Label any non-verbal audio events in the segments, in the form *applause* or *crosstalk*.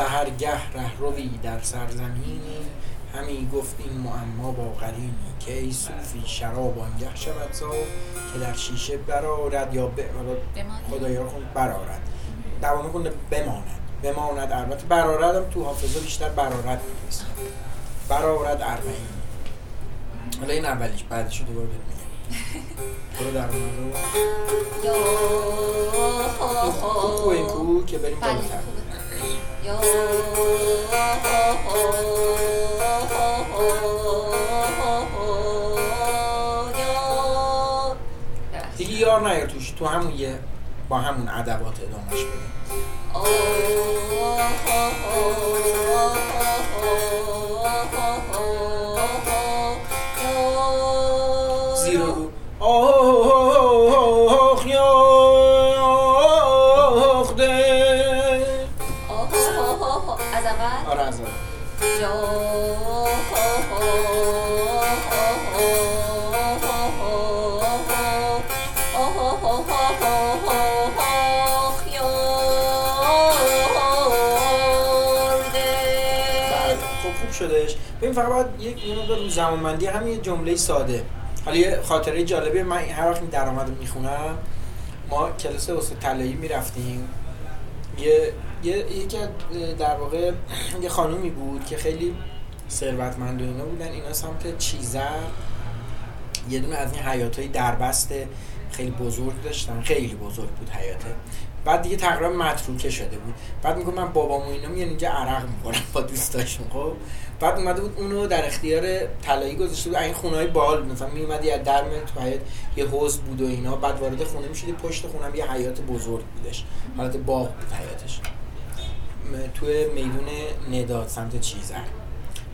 سهرگه ره روی در سرزمینی همی گفت این معما با قرینی که ای صوفی شراب آنگه شود زا که در شیشه برارد یا ب... خدایا کن برارد دوام کنه بماند بماند البته برارد هم تو حافظه بیشتر برارد می‌رسه برارد اربعین حالا این اولیش بعدش رو دوباره بهت میگم برو در اومد رو کو که بریم بله بالاتر دیگه یار نیار توش. تو همون یه با همون ادوات ادامهش بریم زیر رو بله خب خوب شدش ببین فقط باید یک مقدار رو زمانبندی همین جمله ساده. حالا یه خاطره جالبه من هر وقت درآمد می‌خونم ما کلاس استاد طلایی می‌رفتیم. یه یکی از در واقع یه خانومی بود که خیلی ثروتمند و اینا بودن. اینا سمت چیزر یه دونه از این حیاتای دربست خیلی بزرگ داشتن. خیلی بزرگ بود حیاته بعد دیگه تقریبا متروکه شده بود. بعد میگم من بابام و اینا میان اینجا عرق می‌خورن با دوستاشون خب. بعد اومده بود اونو در اختیار طلایی گذاشته بود. این خونه های بال. مثلا میومدی از در تو حیات یه حوض بود و اینا. بعد وارد خونه می‌شدی پشت خونم یه حیات بزرگ بودش. حالت باغ بود حیاتش توی میدون نداد سمت چیزر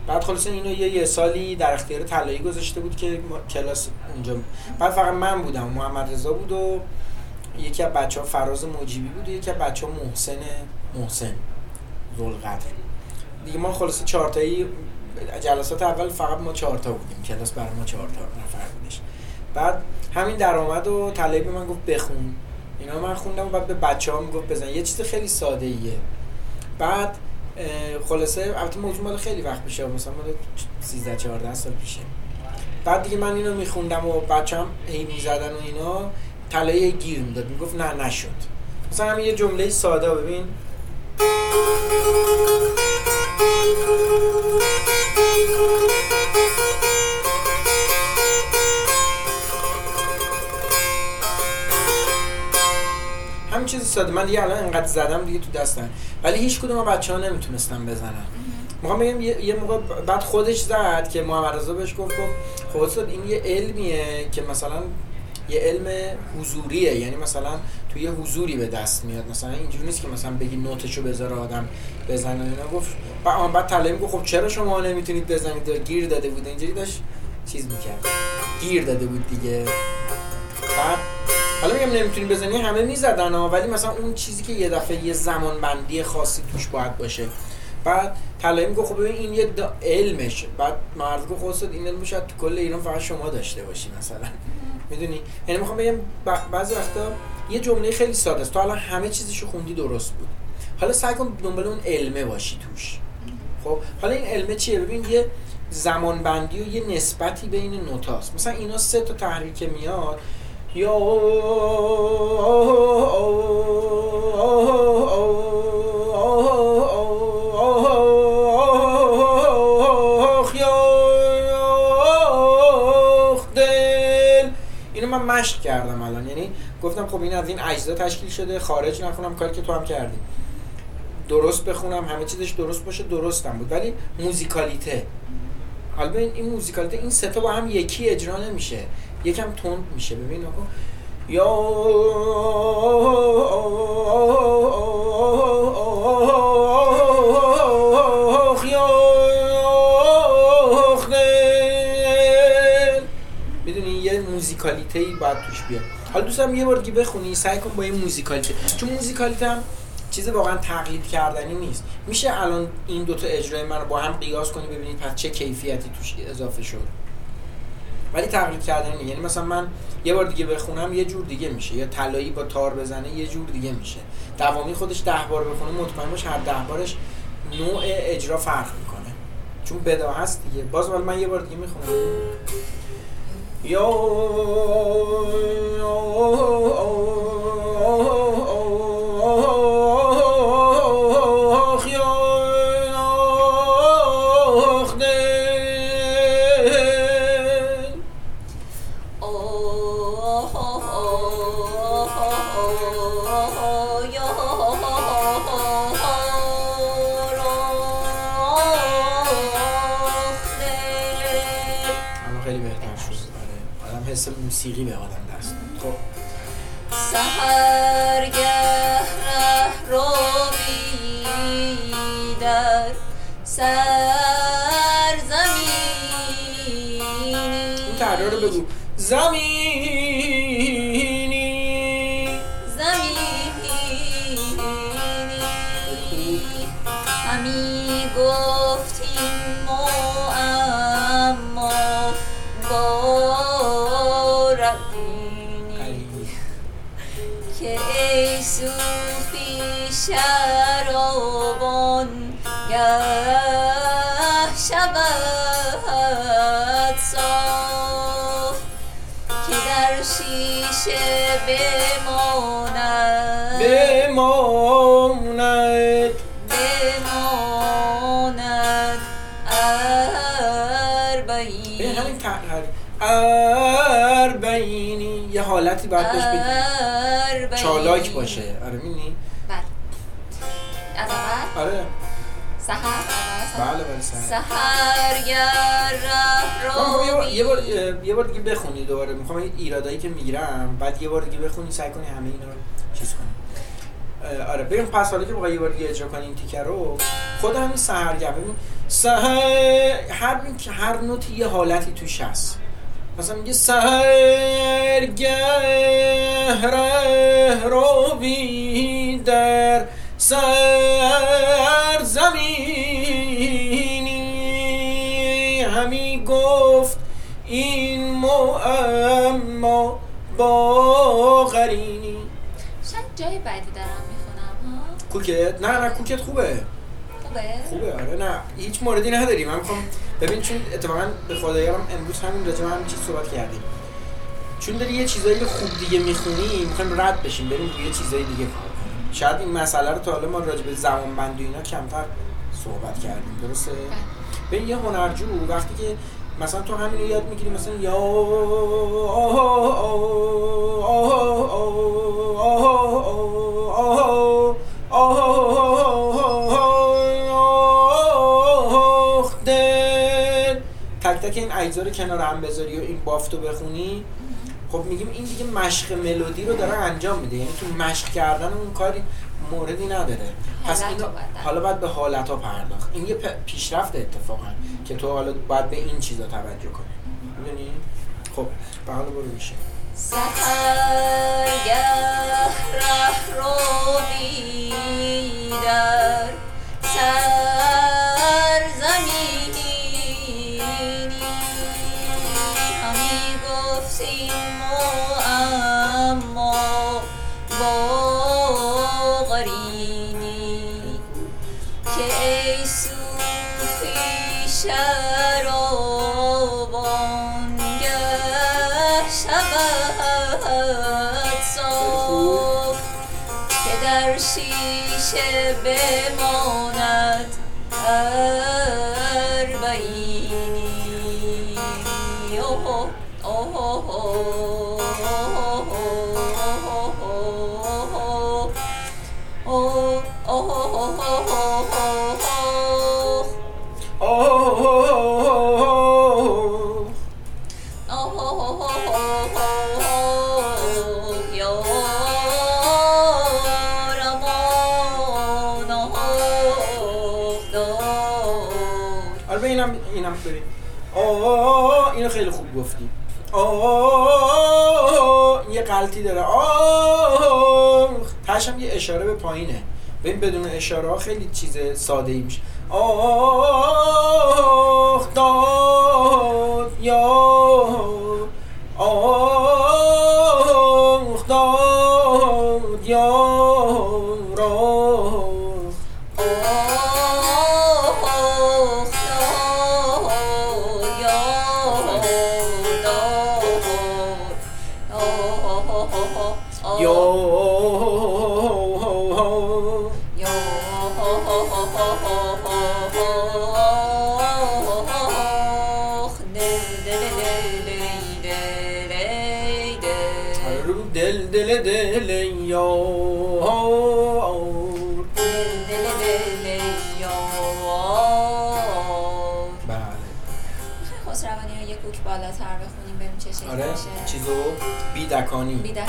بعد خلاص اینو یه یه سالی در اختیار طلایی گذاشته بود که کلاس اونجا بعد فقط من بودم محمد رضا بود و یکی از بچه ها فراز موجیبی بود و یکی از بچه ها محسن محسن ذوالقدر. دیگه ما خلاصه چهارتایی جلسات اول فقط ما چهارتا بودیم کلاس برای ما چهارتا نفر بودش. بعد همین درآمد و طلایی به من گفت بخون. اینا من خوندم و بعد به بچه ها می‌گفت بزن. یه چیز خیلی ساده ایه بعد خلاصه البته موضوع مال خیلی وقت پیشه مثلا مال 13 14 سال پیشه. بعد دیگه من اینو میخوندم و بچم هی می‌زدن و اینا طلایی گیر می‌داد. می‌گفت نه نشد. مثلا همین یه جمله ساده ببین. همین چیز ساده. من دیگه الان انقدر زدم دیگه تو دستم. ولی هیچ کدوم بچه ها نمی‌تونستن بزنن. می‌خوام بگم یه, یه موقع بعد خودش زد که محمد رضا بهش گفت گفت خب استاد این یه علمیه که مثلا یه علم حضوریه. یعنی مثلا توی یه حضوری به دست میاد. مثلا اینجوری نیست که مثلا بگی نوتشو بذاره آدم بزنه. اینا گفت بعد بعد طلبه گفت خب چرا شما نمی‌تونید بزنید؟ گیر داده بود. اینجوری داشت چیز می‌کرد. گیر داده بود دیگه. بعد حالا میگم نمی‌تونی بزنی همه می‌زدن ها ولی مثلا اون چیزی که یه دفعه یه زمان بندی خاصی توش باید باشه. بعد طلایی میگه خب ببین این یه دا- علمش بعد مرد گفت خب استاد این علم شاید تو کل ایران فقط شما داشته باشی مثلا. *laughs* می‌دونی؟ یعنی می‌خوام بگم بعضی وقتا یه جمله خیلی ساده است. تو الان همه چیزشو خوندی درست بود. حالا سعی کن دنبال اون علمه باشی توش. خب حالا این علمه چیه؟ ببین یه زمان بندی و یه نسبتی بین نوتاست. مثلا اینا سه تا تحریک میاد. اینو من مشق کردم الان. یعنی گفتم خب این از این اجزا تشکیل شده خارج نکنم کاری که تو هم کردی. درست بخونم همه چیزش درست باشه درستم بود. ولی موزیکالیته. ببین این موزیکالیته این ستا با هم یکی اجرا نمیشه. یکم تند میشه. ببین آقا. یا می‌دونی یه موزیکالیته ای باید توش بیاد. حالا دوستم یه بار دیگه بخونی سعی کن با این موزیکالیته. چون موزیکالیته هم چیز واقعا تقلید کردنی نیست. میشه الان این دوتا اجرای من رو با هم قیاس کنی ببینید پس چه کیفیتی توش اضافه شد ولی تقلید نیست یعنی مثلا من یه بار دیگه بخونم یه جور دیگه میشه یا طلایی با تار بزنه یه جور دیگه میشه دوامی خودش ده بار بخونه مطمئن باش هر ده بارش نوع اجرا فرق می‌کنه چون بدا هست دیگه باز ولی من یه بار دیگه می‌خونم یا موسیقی به آدم دست. خب. سهرگه ره رو در سرزمینی اون ترانه رو بگو. زمینی. زمینی. همی گفتیم حالتی باید بهش بدی اربعین چالاک باشه. آره می‌بینی؟ بله. از اول؟ آره. سحر؟ بله بله سر سهرگر ره یه بار یه بار دیگه بخونی دوباره. می‌خوام این ایرادایی که می‌گیرم. بعد یه بار دیگه بخونی سعی کنی همه اینا رو چیز کنی. آره ببین پس حالا که بخوای یه بار دیگه اجرا کنی این تیکه رو خود همین سحرگه ببین سحر هر هر نوتی یه حالتی توش هست. مثلا میگه سحرگه ره رو در سرزمینی همی گفت این معما با قرینی شاید جای بعدی دارم می‌خونم ها؟ کوکت؟ نه نه کوکت خوبه. خوبه؟ خوبه آره نه هیچ موردی نداری من می‌خوام ببین چون اتفاقا به خدایارم امروز همین راجع همین چیز صحبت کردیم چون داری یه چیزایی رو خوب دیگه می‌خونی می‌خوایم رد بشیم بریم یه چیزای دیگه کار شاید این مسئله رو تا حالا ما راجع به زمان بندی اینا کمتر صحبت کردیم درسته ببین یه هنرجو وقتی که مثلا تو همین یاد می‌گیری مثلا یا تک تک این اجزا رو کنار هم بذاری و این بافتو بخونی خب میگیم این دیگه مشق ملودی رو داره انجام میده. یعنی تو مشق کردن اون کاری موردی نداره. پس اینو رو حالا باید به حالت ها پرداخت. این یه پیشرفت اتفاقا که تو حالا باید به این چیزا توجه کنی. می‌دونی؟ خب به حالا برو میشه هم یه اشاره به پایینه ببین بدون اشاره ها خیلی چیز ساده ای میشه آه داد یا چه شکلی آره چیزو بیدکانی. بیدکانی.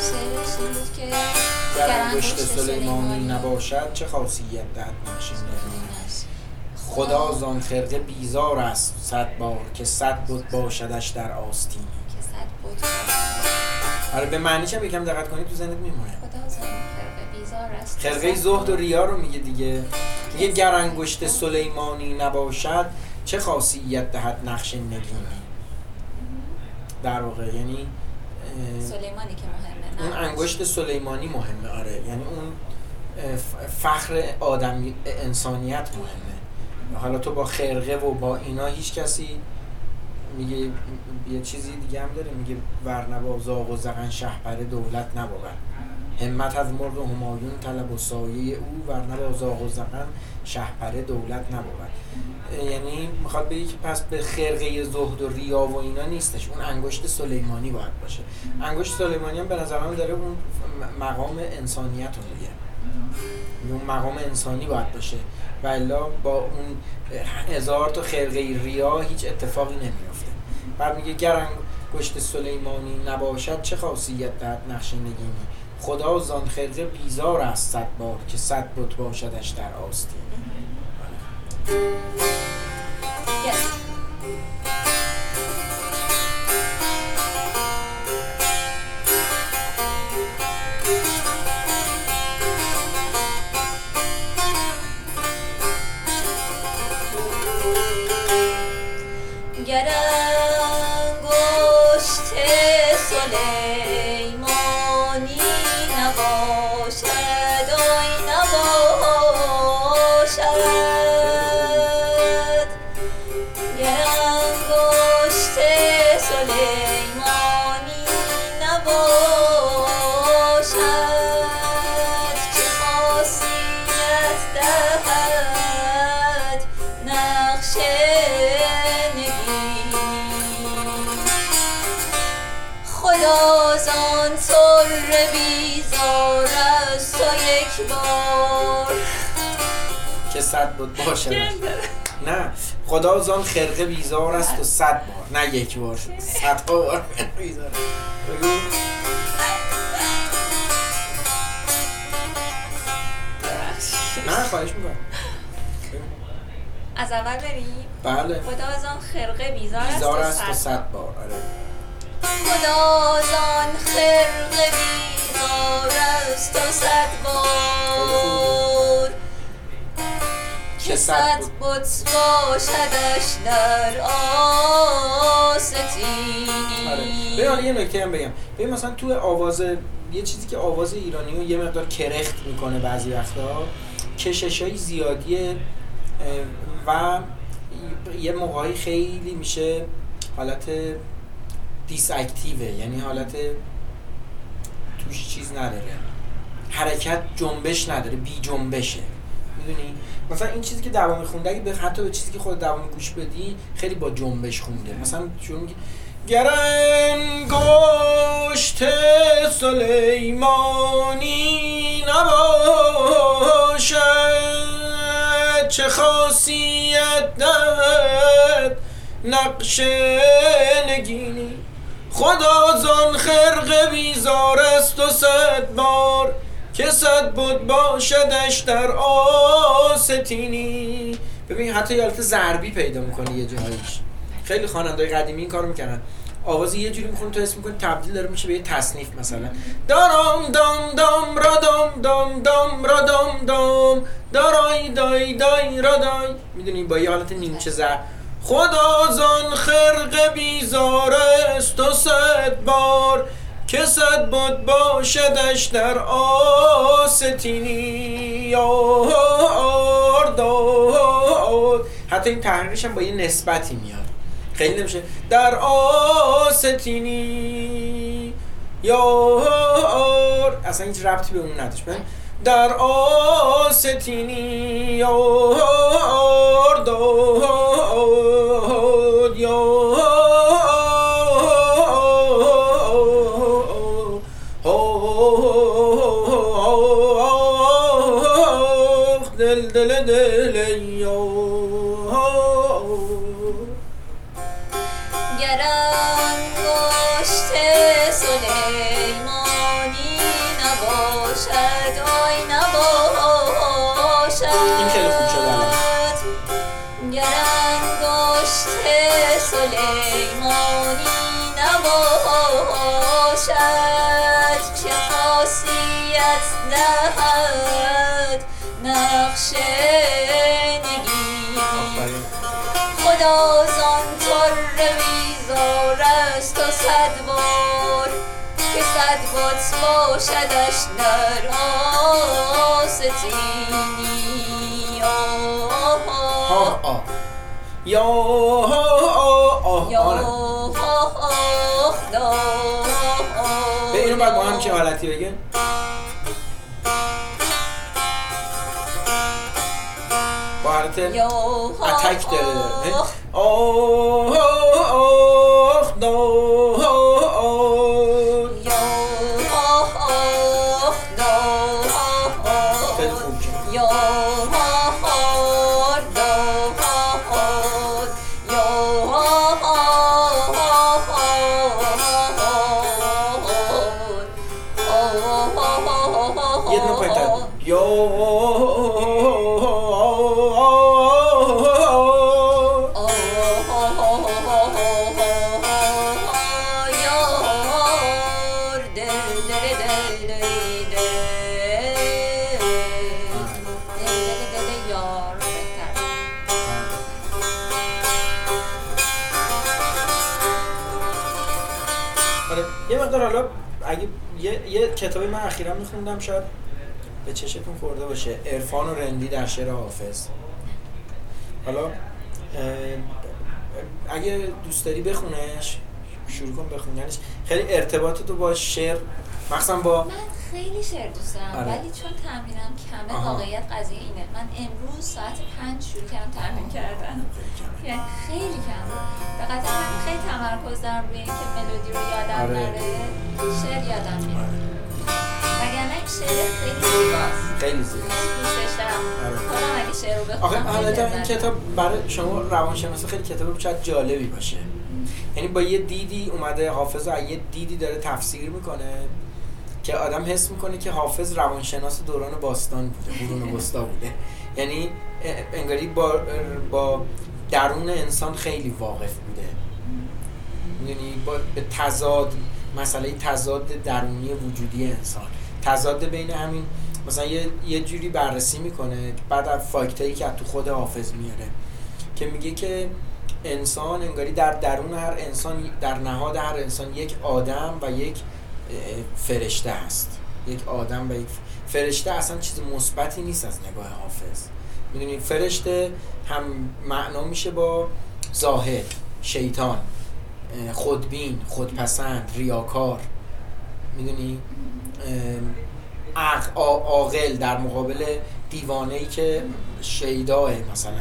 شعرش این بود که گر انگشت سلیمانی نباشد چه خاصیت دهد نقش نگینی خدا زان خرقه بیزار است صد بار که صد بود باشدش در آستین. که صد بود آره به معنیش هم یکم دقت کنید تو ذهنت میمونه. خدا زان خرقه بیزار است. خرقه زهد و ریا رو میگه دیگه. میگه گر انگشت سلیمانی نباشد چه خاصیت دهد نقش نگینی؟ در واقع یعنی سلیمانی که مهمه اون انگشت سلیمانی مهمه آره. یعنی اون فخر آدمی انسانیت مهمه. حالا تو با خرقه و با اینا هیچ کسی میگه یه چیزی دیگه هم داره میگه ورنبا زاغ و زغن شهپر دولت نبود همت از مرغ همایون طلب و سایه او ورنبا زاغ و زغن شهپر دولت نبود. یعنی می‌خواد بگه که پس به خرقه زهد و ریا و اینا نیستش. اون انگشت سلیمانی باید باشه. انگشت سلیمانی هم به نظر من داره اون مقام انسانیت رو میگه. اون مقام انسانی باید باشه. و الا با اون هزار تا خرقه ریا هیچ اتفاقی نمیفته بعد میگه گر انگشت سلیمانی نباشد چه خاصیت دهد نقش نگینی؟ خدا زان خرقه بیزار است صد بار که صد بت باشدش در آستین. بت باشدش نه. خدا زان خرقه بیزار است و صد بار. نه یک بار. صد بار بیزار نه خواهش می‌کنم. از اول بریم. بله. خدا از آن خرقه بیزار است بیزار و است و صد صد بار. آره. خدا از آن خرقه بیزار است و صد بار. که صد بت باشدش در آستینی آره. یه نکته هم بگم. ببین مثلا تو آواز یه چیزی که آواز ایرانی رو یه مقدار کرخت می‌کنه بعضی وقتا کشش های زیادیه و یه موقعی خیلی میشه حالت دیس اکتیوه یعنی حالت توش چیز نداره. حرکت جنبش نداره بی جنبشه. می‌دونی؟ مثلا این چیزی که دوامی خونده اگه به حتی به چیزی که خود دوامی گوش بدی خیلی با جنبش خونده. مثلا چون میگه گر انگشت سلیمانی نباشد چه خاصیت دهد نقش نگینی. خدا زان خرق بیزار است و صد بار که صد بود باشدش در آستینی. ببین حتی یه حالت پیدا می‌کنه یه جاییش خیلی خواننده‌های قدیمی این کارو می‌کنن آواز یه جوری می‌خونه تو اسم می‌کنی تبدیل داره میشه به یه تصنیف مثلا. دارم دام دام را دام دام دام را دام دام دارای دای دای را دای. می‌دونی با یه حالت نیمچه زر خدا زان خرق بیزار است و بار که صد بود باشدش در آستینی. آرد آرد حتی این تحریرش هم با یه نسبتی میاد. خیلی نمیشه. در آستینی. یار. اصلا هیچ ربطی به اون نداشت. در آستینی. یار دار دل سلیمانی نباشد که خاصیت دهد نقش نگین. خدا زان تر بیزار است و صد بار که صد بات باشدش در آستینی. ها آه. آ یا آ یا آره. آه دا به اینو باید با هم چه حالتی بگه با حالت یا اتک داره داره آه آه یه, کتابی من اخیرا میخوندم شاید به چشتون خورده باشه. عرفان و رندی در شعر حافظ. حالا اگه دوست داری بخونش شروع کن بخوننش. خیلی ارتباط تو با شعر مخصوصا با من خیلی شعر دوست دارم آره. ولی چون تمرینم کمه. واقعیت قضیه اینه. من امروز ساعت پنج شروع کردم تمرین کردن. یعنی خیلی کم به خاطر همین خیلی تمرکز دارم روی اینکه ملودی رو یادم آره. نره. شعر یادم میره. آره. وگرنه این شعر خیلی زیباست. خیلی زیبا دوستش دارم. آره. خودم اگه شعر رو آخه بخونم حالتا این کتاب برای شما روانشناسی خیلی کتاب شاید جالبی باشه. یعنی با یه دیدی اومده حافظ رو یه دیدی داره تفسیر می‌کنه که آدم حس می‌کنه که حافظ روانشناس دوران باستان بوده *laughs* قرون وسطا بوده. یعنی انگاری با با درون انسان خیلی واقف بوده. می‌دونی؟ با به تضاد مسئله تضاد درونی وجودی انسان. تضاد بین همین مثلا یه, یه جوری بررسی می‌کنه بعد از فاکتایی که تو خود حافظ میاره که میگه که انسان انگاری در درون هر انسان در نهاد هر انسان یک آدم و یک فرشته هست یک آدم و یک فرشته اصلا چیز مثبتی نیست از نگاه حافظ. می‌دونید فرشته هم معنا میشه با زاهد شیطان خودبین خودپسند ریاکار. می‌دونی؟ عاقل در مقابل دیوانه ای که شیداه مثلا.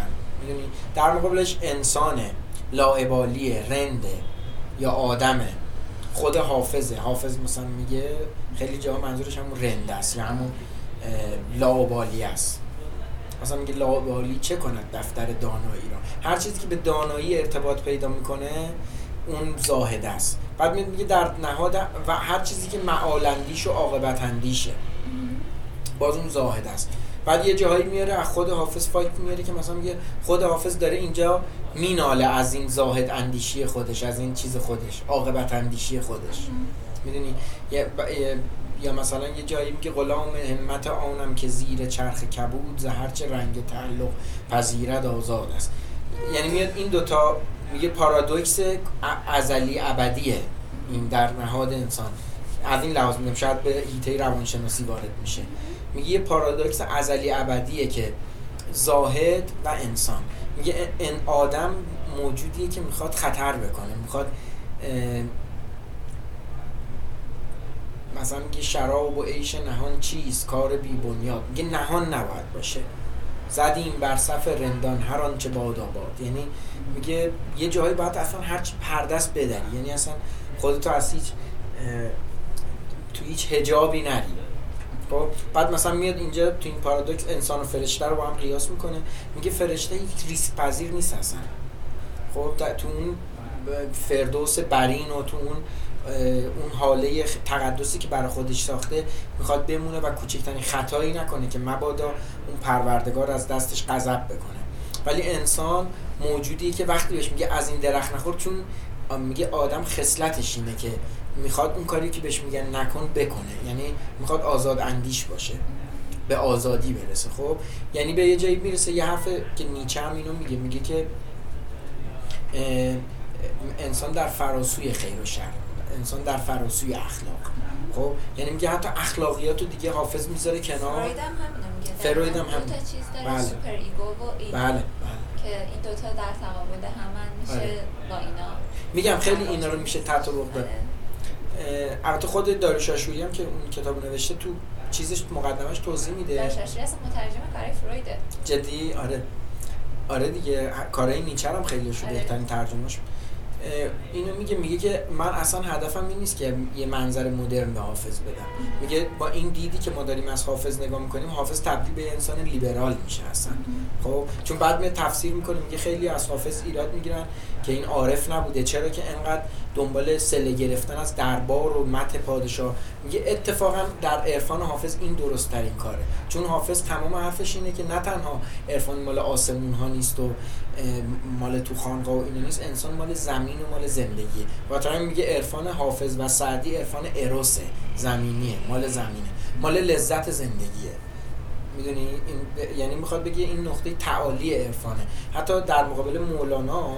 می‌دونی؟ در مقابلش انسانه لاعبالیه رنده یا آدمه. خود حافظه. حافظ مثلا میگه خیلی جا منظورش همون رنده است یا همون اه، لاابالی است. مثلا میگه لاابالی چه کند دفتر دانایی را هر چیزی که به دانایی ارتباط پیدا می‌کنه اون زاهد است. بعد میگه در نهاد و هر چیزی که معالندیش و عاقبت اندیشه باز اون زاهد است. بعد یه جاهایی میاره از خود حافظ فایت میاره که مثلا میگه خود حافظ داره اینجا میناله از این زاهد اندیشی خودش از این چیز خودش عاقبت اندیشی خودش. می‌دونی؟ یا, مثلا یه جایی میگه غلام همت آنم که زیر چرخ کبود ز هرچه رنگ تعلق پذیرد آزاد است. یعنی میاد این دوتا میگه پارادوکس ازلی ابدیه این در نهاد انسان. از این لحاظ میگم شاید به هیته روانشناسی وارد میشه. میگه یه پارادوکس ازلی ابدیه که زاهد و انسان. میگه این آدم موجودیه که می‌خواد خطر بکنه. می‌خواد مثلا میگه شراب و عیش نهان چیست؟ کار بی بنیاد. میگه نهان نباید باشه. زدیم بر صف رندان هر آنچه باد آباد. یعنی میگه یه جایی باید اصلا هر چی پردست بدری. یعنی اصلا خودتو از هیچ تو هیچ هجابی نری. خب بعد مثلا میاد اینجا تو این پارادوکس انسان و فرشته رو با هم قیاس می‌کنه. میگه فرشته هیچ ریسک پذیر نیست اصلا. خب تو اون فردوس برین و تو اون اون حاله تقدسی که برای خودش ساخته می‌خواد بمونه و کوچکترین خطایی نکنه که مبادا اون پروردگار از دستش غضب بکنه. ولی انسان موجودی که وقتی بهش میگه از این درخت نخور چون میگه آدم خصلتش اینه که می‌خواد اون کاری که بهش میگن نکن بکنه. یعنی می‌خواد آزاد اندیش باشه به آزادی برسه. خب یعنی به یه جایی می‌رسه یه حرف که نیچه هم اینو میگه. میگه که انسان در فراسوی خیر و شر. انسان در فراسوی اخلاق. خب؟ یعنی میگه حتی اخلاقیات رو دیگه حافظ می‌ذاره کنار. فروید هم هم دو تا چیز داره بله. super ego و ego بله. بله. که این دوتا در تقابل همن میشه آره. با اینا. میگم خیلی اینا رو میشه تطابق داد البته خود داریوش آشوری هم که اون کتاب نوشته تو چیزش مقدمش توضیح میده. داریوش آشوری اصلا مترجم کارای فرویده. جدی؟ آره. آره دیگه کارهای نیچه هم خیلی شو آره. بهترین ترجمهش اینو میگه میگه که من اصلا هدفم این نیست که یه منظر مدرن به حافظ بدم. میگه با این دیدی که ما داریم از حافظ نگاه می‌کنیم حافظ تبدیل به انسان لیبرال میشه اصلا. خب؟ چون بعد می تفسیر می‌کنه میگه خیلی از حافظ ایراد می‌گیرن. که این عارف نبوده. چرا که انقدر دنبال سله گرفتن از دربار و مت پادشاه؟ میگه اتفاقا در عرفان حافظ این درست ترین کاره. چون حافظ تمام حرفش اینه که نه تنها عرفان مال آسمون ها نیست و مال تو خانقاه و اینو نیست انسان مال زمین و مال زندگیه. و میگه عرفان حافظ و سعدی عرفان اروسه زمینیه مال زمینه. مال لذت زندگیه. می‌دونی؟ این یعنی می‌خواد بگه این نقطه تعالی عرفانه. حتی در مقابل مولانا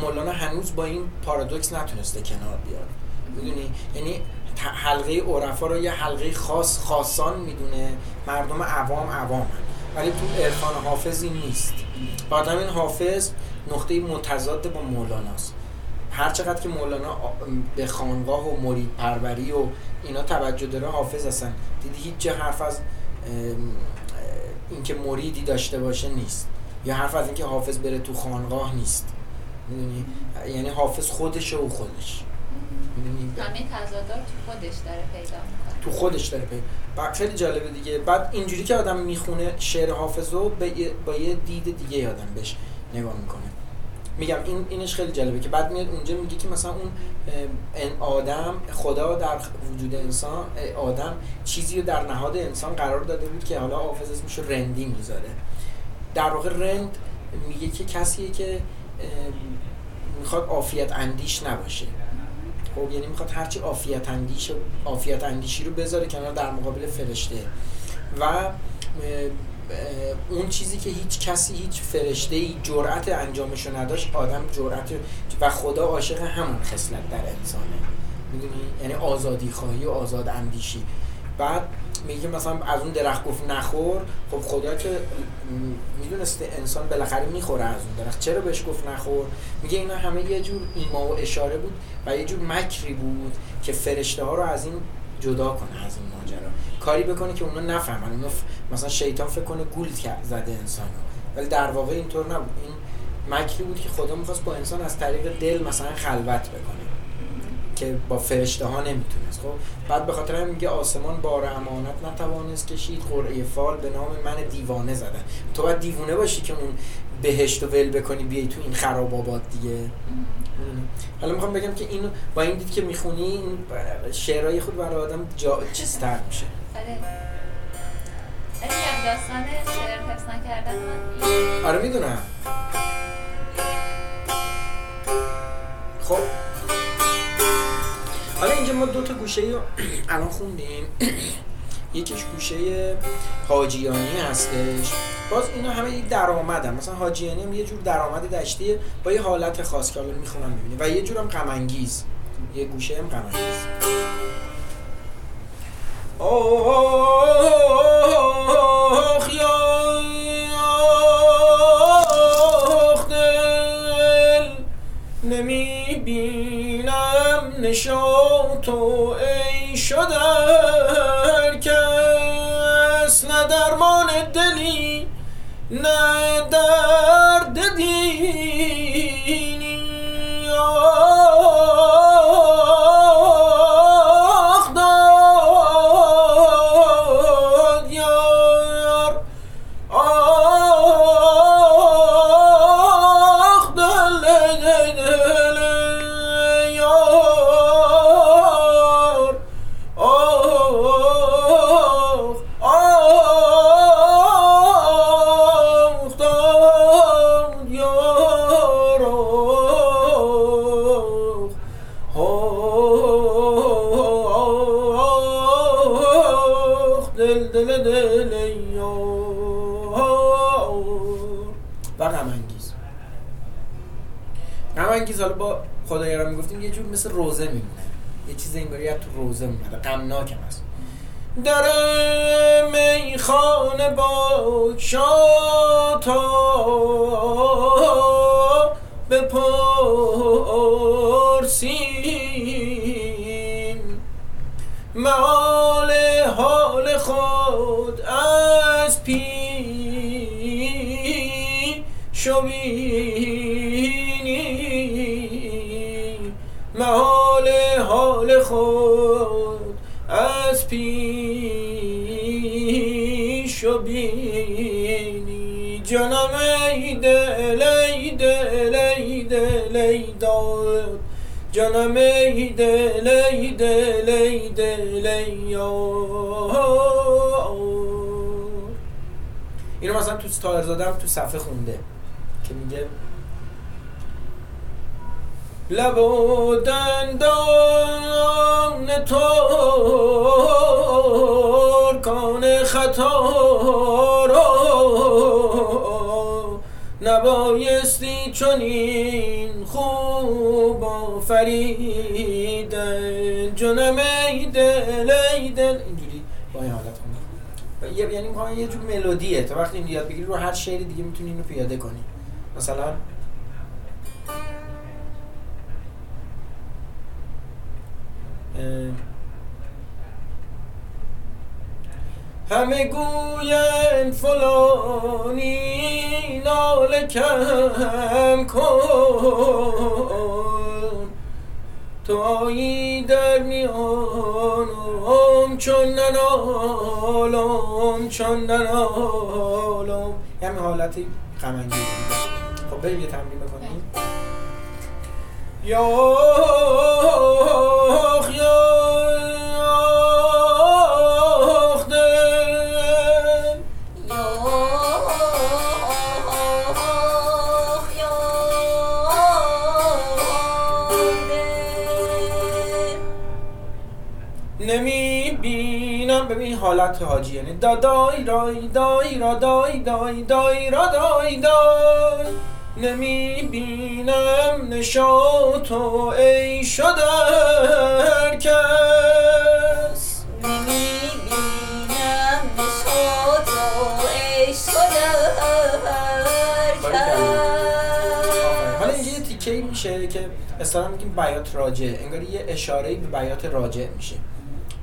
مولانا هنوز با این پارادوکس نتونسته کنار بیاد. می‌دونی؟ یعنی حلقه عرفا رو یه حلقه خاص خاصان می‌دونه. مردم عوام عوام ولی تو عرفان حافظ این نیست. بعد این حافظ نقطه متضاد با مولاناست. هر چقدر که مولانا به خانقاه و مرید پروری و اینا توجه داره حافظ هستن. دیدی هیچ جه حرف از اینکه مریدی داشته باشه نیست. یا حرف از اینکه حافظ بره تو خانقاه نیست. می‌دونی؟ یعنی حافظ خودشه و خودش. می‌دونی؟ همه تضادات تو خودش داره پیدا می‌کنه. تو خودش داره پیدا خیلی جالبه دیگه. بعد اینجوری که آدم می‌خونه شعر حافظ رو با یه دید دیگه آدم بهش نگاه می‌کنه. میگم این اینش خیلی جالبه که بعد میاد اونجا میگه که مثلا اون آدم خدا در وجود انسان آدم چیزی رو در نهاد انسان قرار داده بود که حالا حافظ اسمش رندی می‌ذاره. در واقع رند میگه که کسیه که می‌خواد عافیت اندیش نباشه. خب یعنی می‌خواد هرچی عافیت اندیش عافیت اندیشی رو بذاره کنار در مقابل فرشته. و اون چیزی که هیچ کسی هیچ فرشته ای جرأت انجامش رو نداشت آدم جرأت و خدا عاشق همون خصلت در انسانه. می‌دونی؟ یعنی آزادی خواهی و آزاد اندیشی. بعد میگه مثلا از اون درخت گفت نخور خب خدا که می‌دونسته انسان بالاخره می‌خوره از اون درخت. چرا بهش گفت نخور؟ میگه اینا همه یه جور ایما و اشاره بود و یه جور مکری بود که فرشته ها رو از این جدا کنه از این ماجرا. کاری بکنه که اونا نفهمن. اونا مثلا شیطان فکر کنه گول زده انسان ولی در واقع اینطور نبود. این مکری بود که خدا می‌خواست با انسان از طریق دل مثلا خلوت بکنه. که با فرشته ها نمی‌تونست. خب بعد به خاطر میگه آسمان بار امانت نتوانست کشید قرعه فال به نام من دیوانه زدن. تو باید دیوانه باشی که اون بهشت و ول بکنی بیای تو این خراب آباد دیگه. حالا می‌خوام بگم که این با این دید که می‌خونی این شعرهای خود برای آدم جا چیز تر میشه داستان شعر حفظ نکردن آره می‌دونم. خب حالا اینجا ما دو تا گوشه *clears throat* الان خوندیم. *clears throat* یکیش گوشه حاجیانی هستش. باز اینا همه یک درآمد هم. مثلا حاجیانی هم یه جور درآمد دشتیه با یه حالت خاص که حالا می‌خونم می‌بینی و یه جور هم غم یه گوشه هم غم انگیز نشاط و ای شدر کس نه درمان دلی نه درد میمونه غمناک هم هست در میخانه با تا دل ای دل ای اینو مثلا تو ستایر زادم تو صفحه خونده که میگه لب و دندان ترکان خطا رو. نبایستی چنین خوب آفریدن. جنم ای دل ای دل. اینجوری با این حالت خونده یعنی یه جور ملودیه. تا وقتی این یاد بگیری رو هر شعری دیگه می‌تونی اینو پیاده کنی. مثلا همه گوین فلانی نال کم کن. تو آیی در میانم چون ننالم چون ننالم همین حالتی غمنگیز خب بریم یه تمرین بکنیم. یا حالت حاجی یعنی دا دای رای دای را دای دای دای را دای دای. نمی بینم نشاط و ای شدر کس. نمی بینم نشاط و ای شدر حالا اینجا یه تیکه میشه که اصلا میگیم بیات راجع انگار یه اشاره به بیات راجع میشه.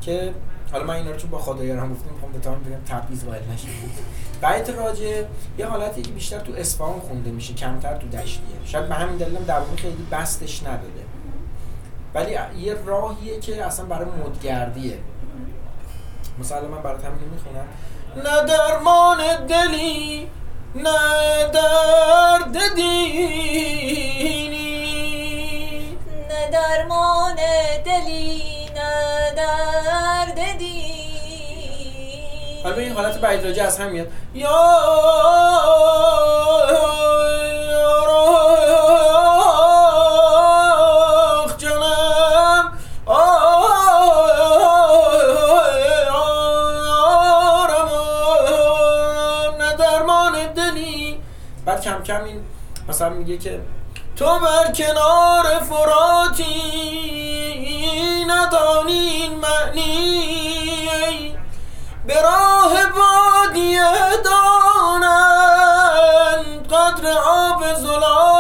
که حالا من اینا رو چون با خدایار هم گفتم می‌خوام بتونم بگم تبعیض وارد نشه. بیت راجع یه حالتی که بیشتر تو اصفهان خونده میشه کمتر تو دشتیه. شاید به همین دلیل دوام خیلی بستش نداده. ولی یه راهیه که اصلا برای مدگردیه. مثلا من برات همین می‌خونم. نه درمان دلی نه درد دینی. نه درمان دلی. حالا این حالت بعید راجع از هم میاد یا بعد کم کم این مثلا میگه که تو بر کنار فراتی ندانی این معنی. به راه بادیه دانند قدر آب زلال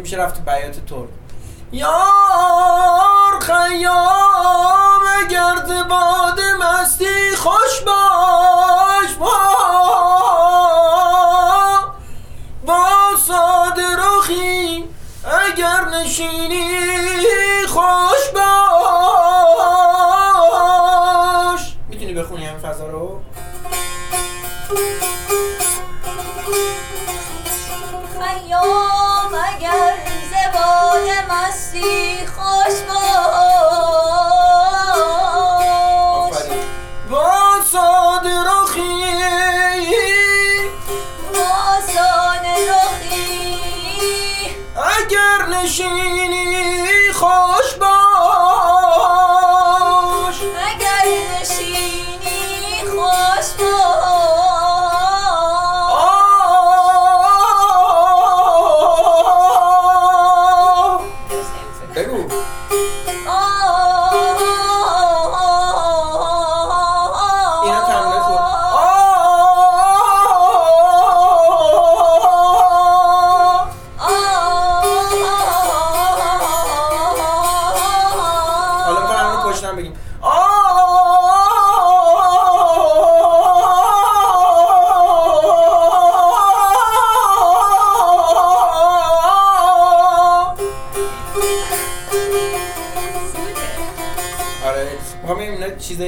میشه رفت بیات ترک. یار خیام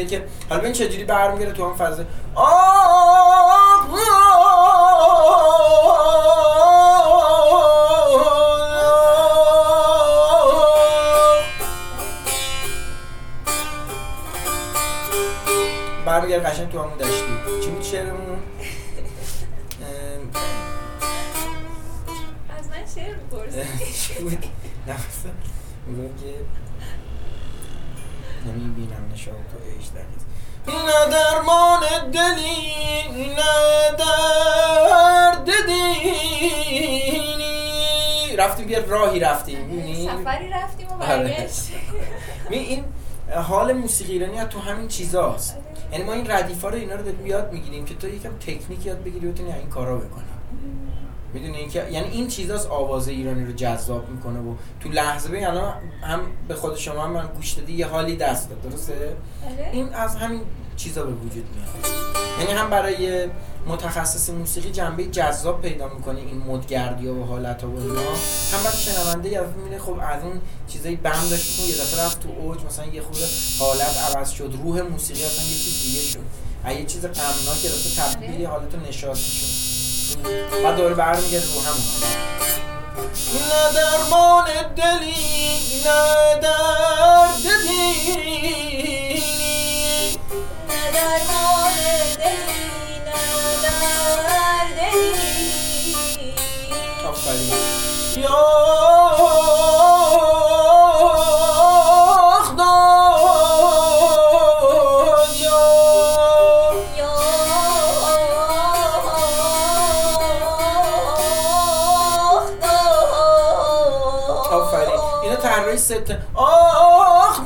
که حالا ببین چجوری برمیگره تو هم فضا. برمیگره قشنگ تو همون دشتی. چی بود شعرمون؟ از من شعر *laughs* بود؟ نمی‌بینم نشان تو نیست نه درمان دلی نه درد دینی. رفتیم یه راهی رفتیم. می‌بینی؟ سفری رفتیم و آره. برگشت. این حال موسیقی ایرانی تو همین چیزاست. یعنی ما این ردیفا رو اینا رو یاد می‌گیریم که تو یکم تکنیک یاد بگیری و بتونی این کارا بکنی. می‌دونی اینکه یعنی این چیزاست آواز ایرانی رو جذاب می‌کنه و تو لحظه ببین الان هم به خود شما هم من گوش دادی یه حالی دست داد درسته؟ آره. این از همین چیزا به وجود میاد. یعنی هم برای متخصص موسیقی جنبه جذاب پیدا می‌کنه این مدگردی و حالت و اینا. هم برای شنونده دفعه می‌بینه خب از اون چیزای بم داشت که یه دفعه رفت تو اوج مثلا یه خورده حالت عوض شد روح موسیقی اصلا یه چیز دیگه شد. یه چیز غمناک یه دفعه تبدیل یه حالت نشاطی شد. بعد دوباره برمیگرده رو همون نه درمان دلی نه درد دینی نه درمان دلی نه درد دلی. آفرین. یا طراحی ست آخ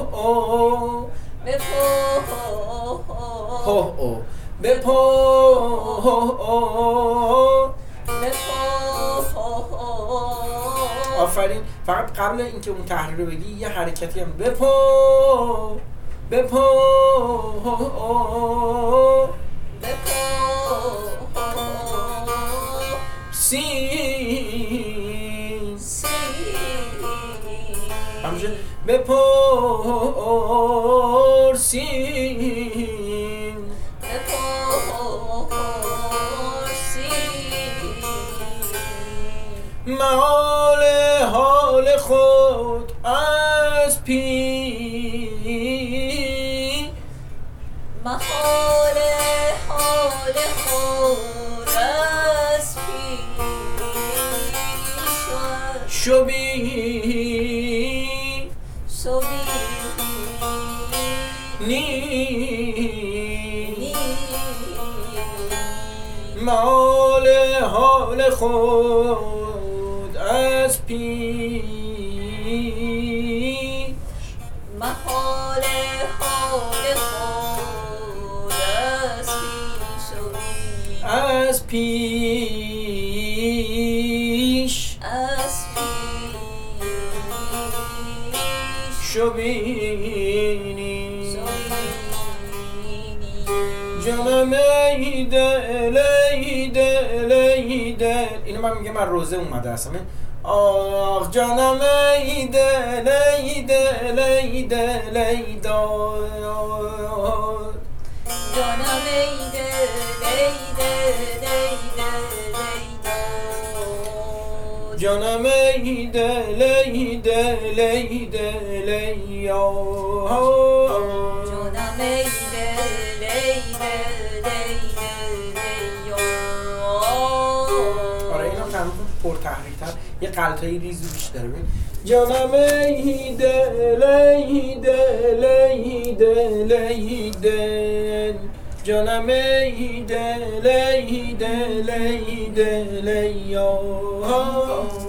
او بپر آفرین. فقط قبل اینکه اون تحریر رو بگی یه حرکتی هم. بپر بپر سین. همشه بپر سین محال حال خود از پی محال حال خود از شبی شبیه محال حال خود از پی محال حال خود از پیش از پیش. از پیش. شبینی من میگم من روزه اومده اصلا آخ جانم ای دل ای دل ای دل ای داد. جانم ای دل ای دل ای دل ای داد. جانم ای دل ای دل قلطایی ریزی داره ببین جانم ای دل ای دل جانم دل ای دل آه.